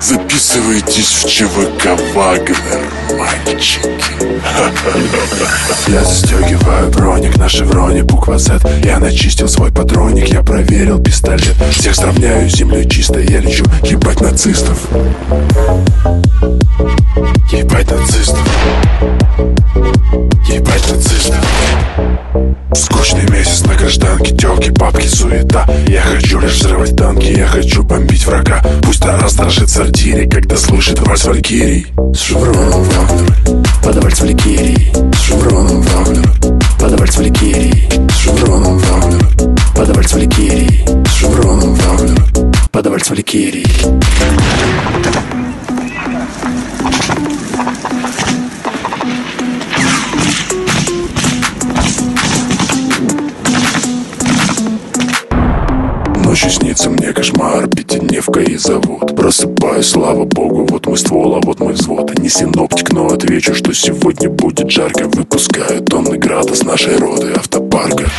Записывайтесь в ЧВК Вагнер, мальчики. Я застегиваю броник на шевроне буква Z. Я начистил свой патроник, я проверил пистолет. Всех сравняю с землей чисто, я лечу. Ебать нацистов. Ебать нацистов. Ебать нацистов Скучный месяц на гражданке, телки, бабки, суета. Я хочу лишь взрывать танки, я хочу бомбить врага. Пусть Тарас дрожит в сортире, когда слышит вальс Валькирий. С шевроном Вагнер, под вальс Валькирий. С шевроном Вагнер, под вальс Валькирий. С шевроном Вагнер, под вальс Валькирий. С шевроном Вагнер, под вальс Валькирий Ночью снится мне кошмар, пятидневка и завод. Просыпаюсь, слава богу, вот мой ствол, а вот мой взвод. Не синоптик, но отвечу, что сегодня будет жарко. Выпускаю тонны града с нашей роды автопарка.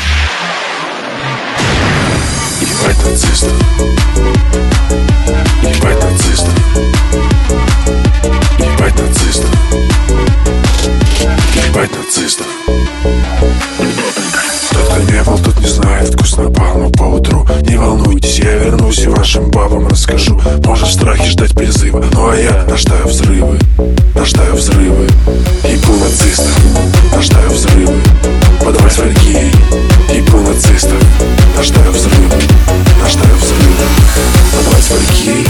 Ебать нацистов Ебать нацистов Ебать нацистов Ебать нацистов кто не был, тот не знает вкус напалма по утру Не волнуйтесь, я вернусь и вашим бабам расскажу. Может в страхе ждать призыва Ну а я рождаю взрывы, рождаю взрывы. Ебу нацистов, рождаю взрывы. Подавай с Валькирий, ебу нацистов Рождаю взрывы, рождаю взрывы. Подавай с Валькирий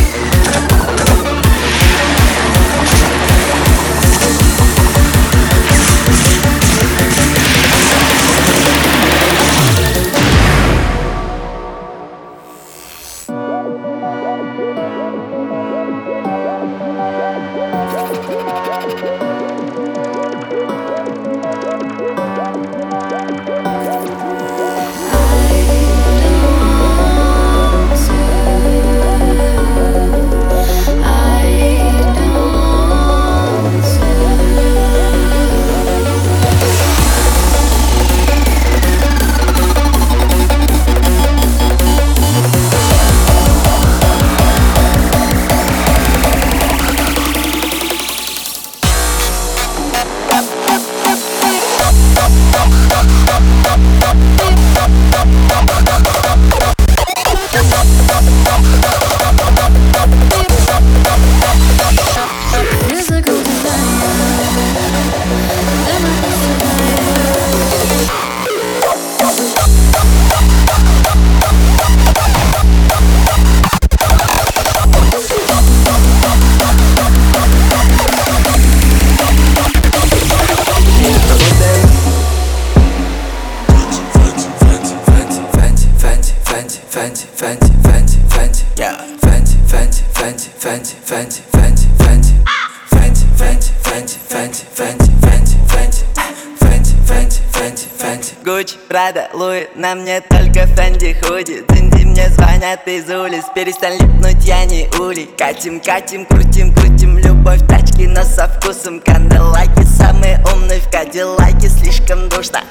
Gucci, Prada, Louis, на мне только Fendi худи Динди мне звонят с улиц, перестань липнуть, я не улей. Катим, катим, крутим, крутим, любим тачки, но со вкусом. Канделаки, самые умные в Кадиллаке, слишком душно.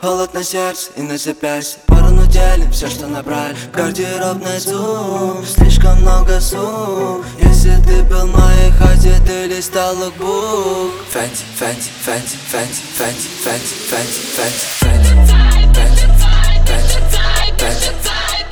Холод на сердце и на запястье Поровну делим все, что набрали. Гардеробный зум Слишком много сумм Если ты был в моей хате, ты листал лукбук Fenty, Fenty, Fenty, Fenty, Fenty, Fenty, Fenty Fenty, Fenty, Fenty,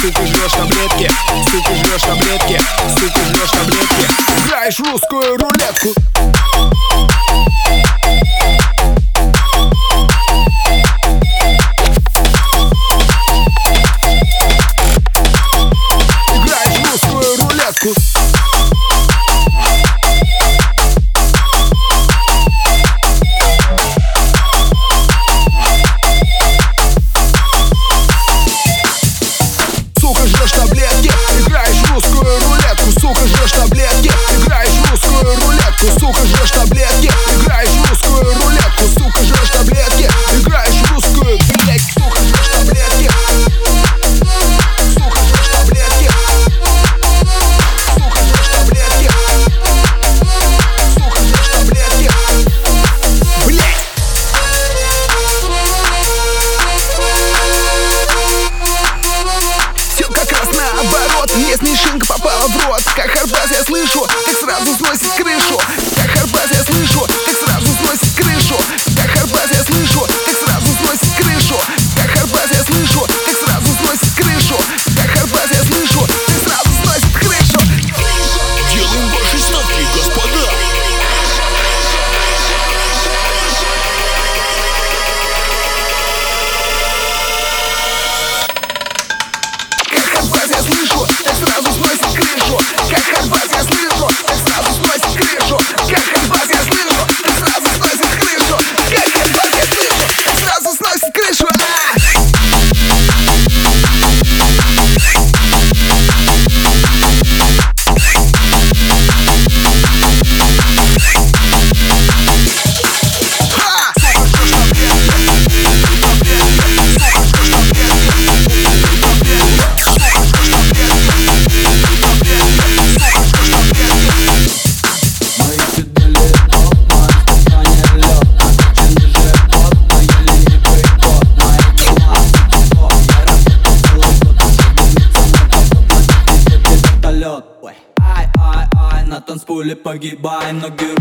Сука, жрешь таблетки Сука, жрешь таблетки Погибай, но герои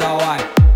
why.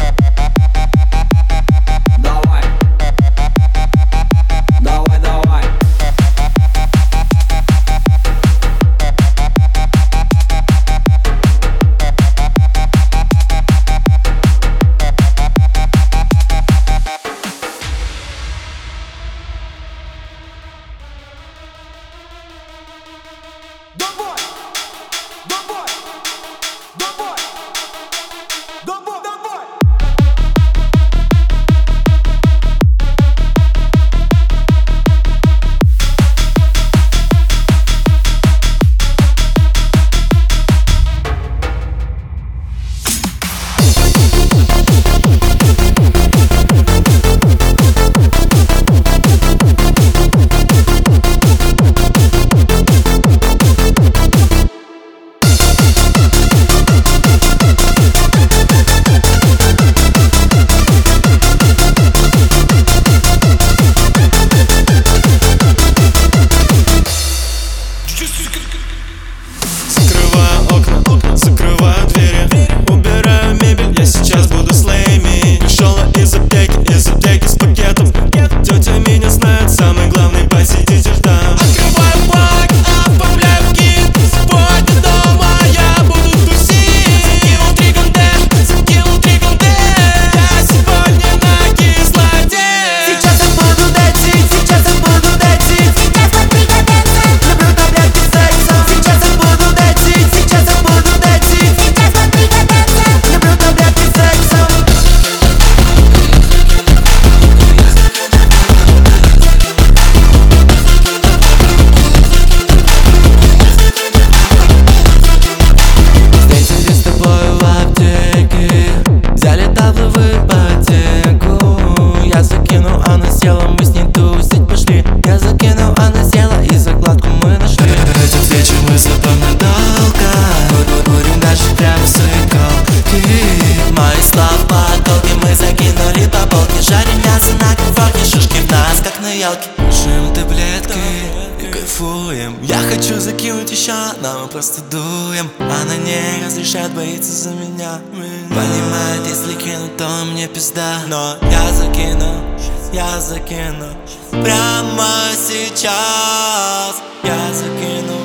просто дуем Она не разрешает, боится за меня. Понимает, если кину, то мне пизда. Но я закину, я закину Прямо сейчас. Я закину,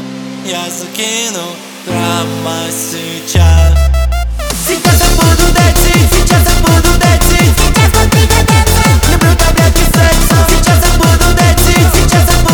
я закину Прямо сейчас. Сейчас я буду дать, сейчас я буду дать Сейчас я вот пригодятся Люблю тебя писать Сейчас я буду дать, сейчас забуду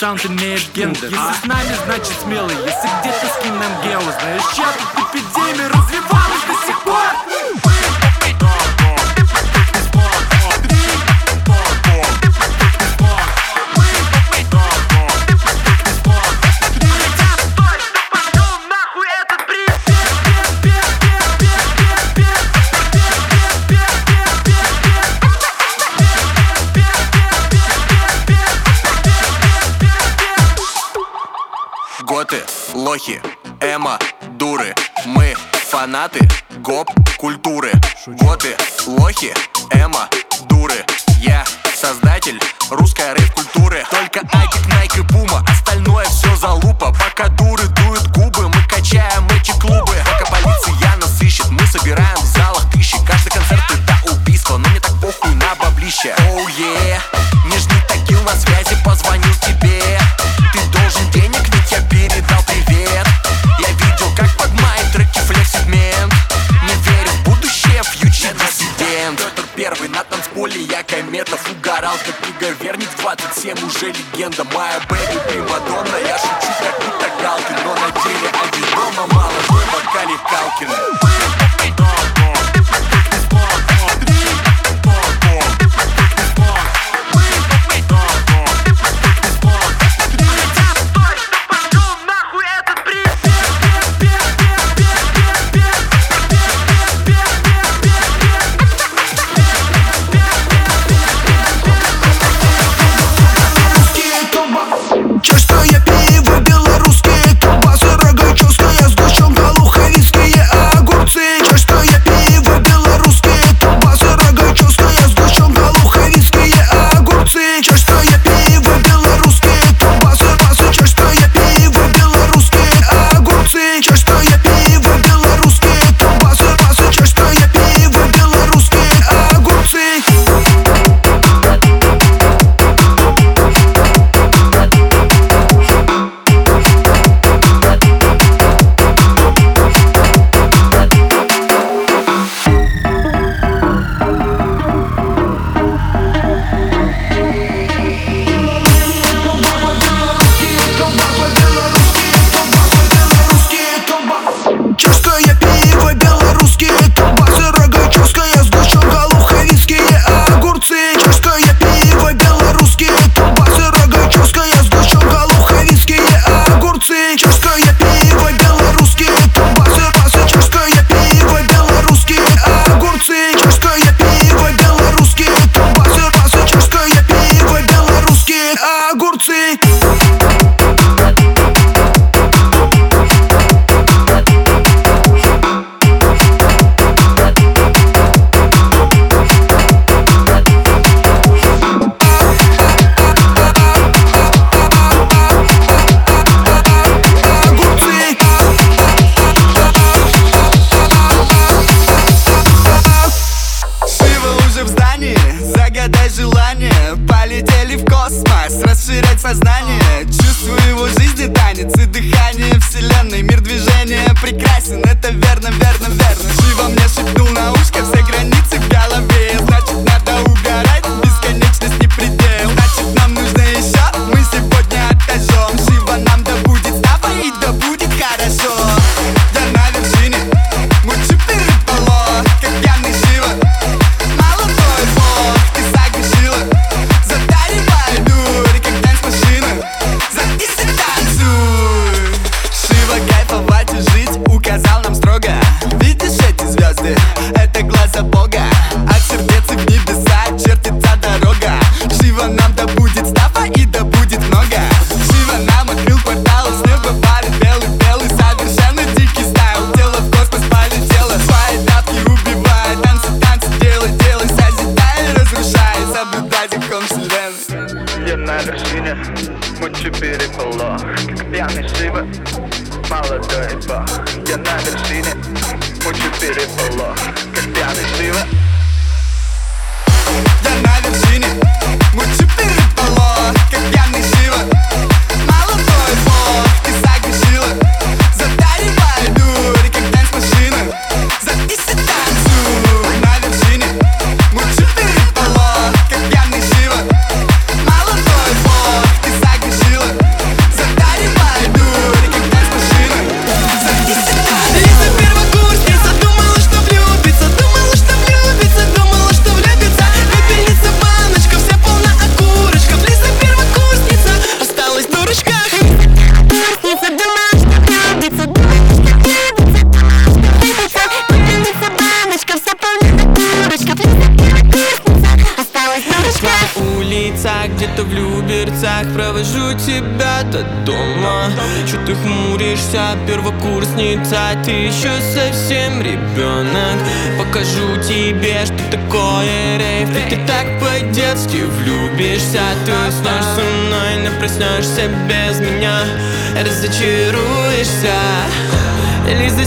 саунд имеет гендер Если с нами, значит смелый. Если где-то с кем нам гео Знаешь, я тут эпидемию развиваю Готы, лохи, эмо, дуры. Мы фанаты гоп-культуры. Готы, лохи, эмо, дуры. Я создатель русской рэп-культуры. Только Агик, Найк и Пума, остальное все залупа. Пока дуры дуют губы, мы качаем эти клубы. Пока полиция нас ищет, мы собираем в залах тысячи Каждый концерт это убийство, но мне так похуй на баблище. Оу, oh, yeah. совсем уже легенда. Моя бэби, примадонна, я шучу.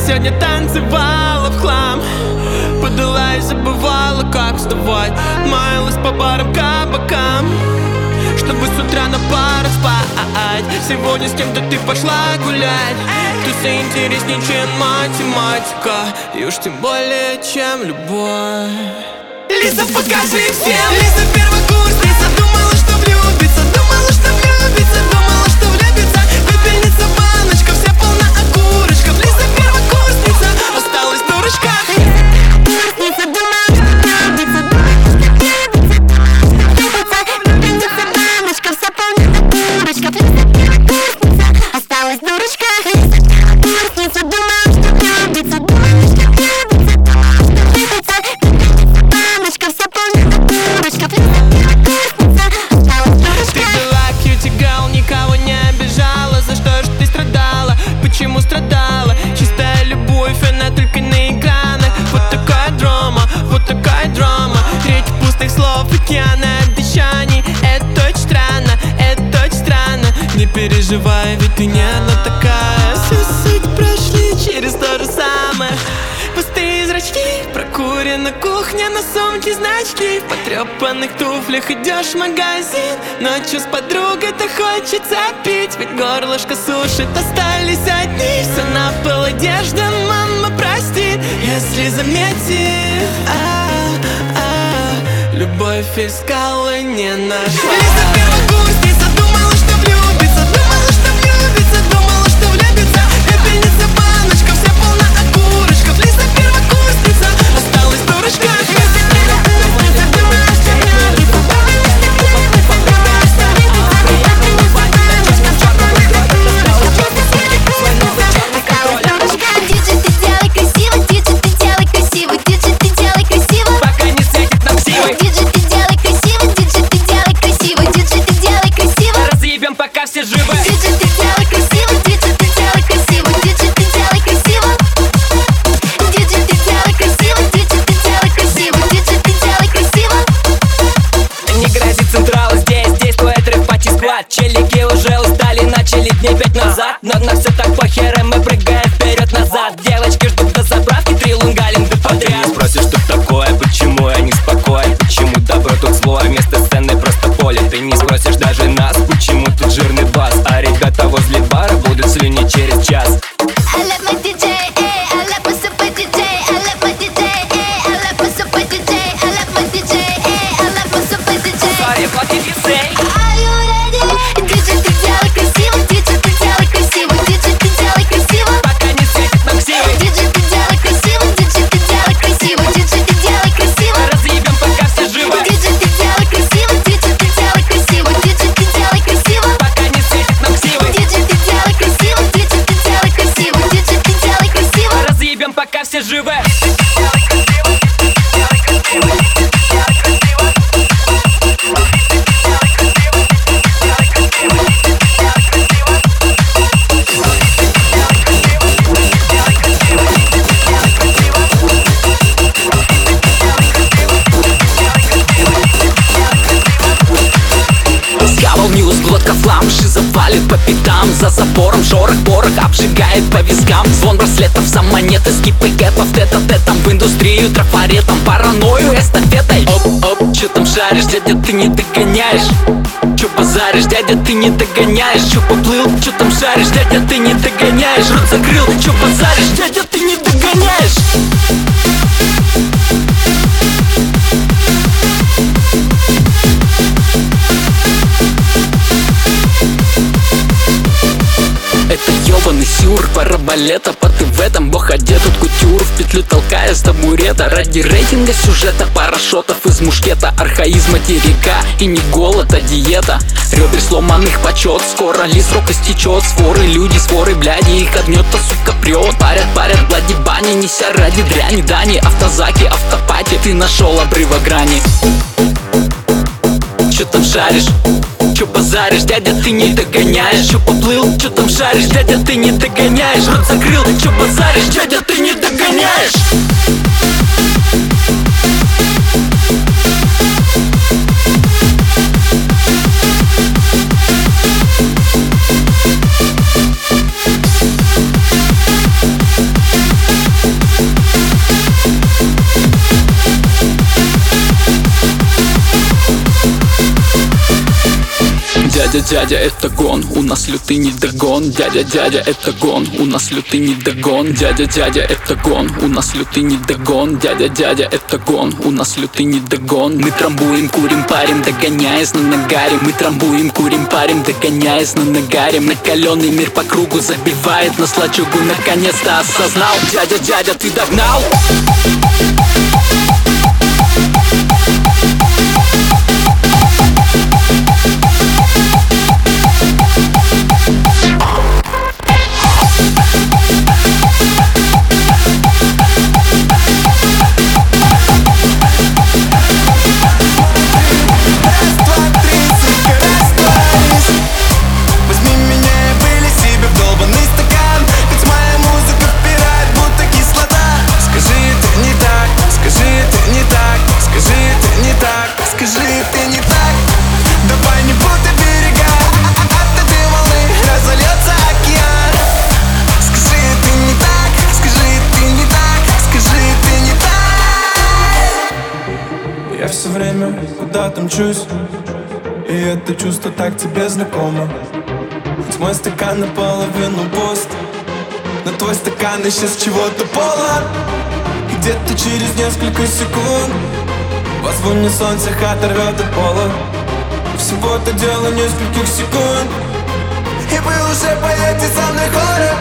Сегодня танцевала в хлам. Подала и забывала, как вставать. Маялась по барам, кабакам чтобы с утра на парах спать. Сегодня с кем-то ты пошла гулять. Тусы интереснее, чем математика. И уж тем более, чем любовь. Лиза, покажи всем. Лиза, первокурсница Думала, что влюбится Думала, что влюбится Agora escada. Ты не одна такая Всю суть прошли через то же самое. Пустые зрачки, прокурена кухня на сумке значки. В потрепанных туфлях идешь в магазин Ночью с подругой-то хочется пить. Ведь горлышко сушит, остались одни. Все на пол одежда, мама простит Если заметит а, а, Любовь искала, не нашла. Лиза обжигает по вискам. Звон браслетов, за монеты, скипы гэпов Тета-тетом в индустрию, трафаретом Паранойю эстафетой. Оп-оп, чё там шаришь, дядя, ты не догоняешь? Чё базаришь, дядя, ты не догоняешь? Чё поплыл, чё там шаришь, дядя, ты не догоняешь? Рот закрыл, чё базаришь, дядя, ты Ёбаный сюр, параболета По ты в этом бог одетут кутюр? В петлю толкая с табурета Ради рейтинга сюжета Пара шотов из мушкета Архаизм материка И не голод, а диета. Ребер сломанных почет Скоро лис рок истечет? Своры, люди, своры, бляди Их огнет-то, сука, прет Парят, парят, блади, бани Неся ради дряни, дани Автозаки, автопати. Ты нашел обрыва грани. Чё там шаришь? Чё базаришь, дядя, ты не догоняешь? Чё поплыл, чё там шаришь, дядя, ты не догоняешь. Рот закрыл, чё базаришь, дядя, ты не догоняешь Дядя, дядя, это гон, у нас лютый недогон. Дядя, дядя, это гон, у нас лютый недогон. Дядя, дядя, это гон, у нас лютый недогон. Дядя, дядя, это гон, у нас лютый недогон. Мы трамбуем, курим, парим, догоняясь на нагаре Мы трамбуем, курим, парим, догоняясь на нагаре Накаленный мир по кругу забивает нас. Лачугу Наконец-то осознал, дядя, дядя, ты догнал? Возьми мчусь И это чувство так тебе знакомо. Ведь мой стакан наполовину пуст Но твой стакан с чего-то полон. И где-то через несколько секунд Позволь мне солнце оторвет от пола. Всего-то дело нескольких секунд. И вы уже поедете со мной хором.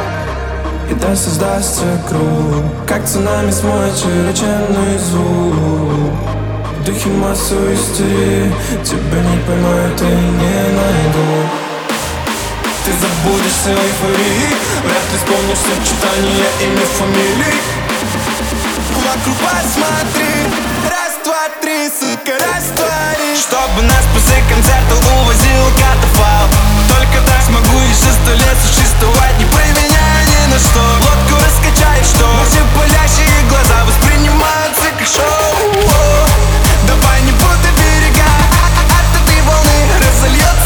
И да создастся круг Как цунами смоет широченный звук В духе массовой истерии Тебя не поймают и не найдут Ты забудешься эйфории Вряд ли вспомнишь сочетание имя фамилий Вокруг посмотри Раз, два, три, сука, раствори Чтобы нас после концерта увозил катафал. Только так смогу еще сто лет существовать Не променяя ни на что. Лодку раскачаешь, что Наши палящие глаза воспринимаются как шоу волны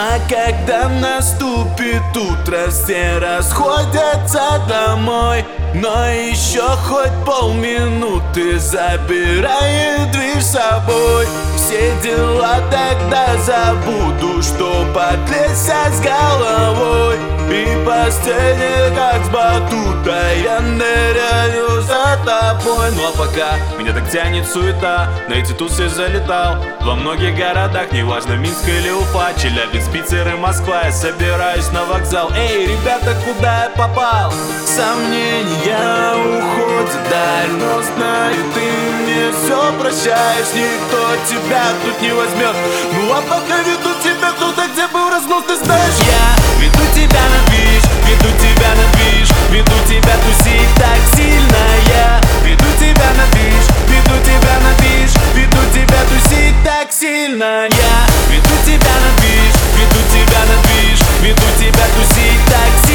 а когда наступит утро, все расходятся домой. Но еще хоть полминуты забирает дверь с собой. Все дела тогда забуду, что подлезся с головой И последний как с батута я ныряю за тобой. Ну а пока меня так тянет суета, на эти тусы залетал. Во многих городах, неважно Минск или Уфа, Челябинск, Питер и Москва Я собираюсь на вокзал, эй, ребята, куда я попал? Сомнения уходят даль, но знаю, ты мне все прощаешь Никто тебя тут не возьмет Ну а пока веду тебя туда, где был разнос, ты знаешь. Я веду тебя на движ, веду тебя на движ Веду тебя тусить так сильно Я. Веду тебя на движ, веду тебя на движ Веду тебя тусить так сильно Я. Веду тебя на движ, веду тебя на движ Веду тебя тусить так сильно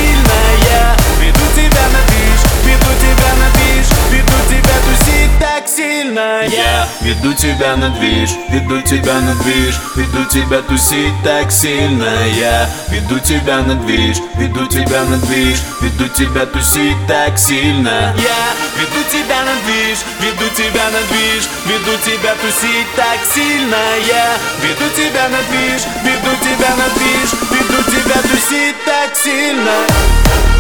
Веду тебя на движ, веду тебя на движ Веду тебя тусить так сильно Я. Веду тебя на движ, веду тебя на движ Веду тебя тусить так сильно Я. Веду тебя на движ, веду тебя на движ Веду тебя тусить так сильно Я. Веду тебя на движ, веду тебя на движ Веду тебя тусить так сильно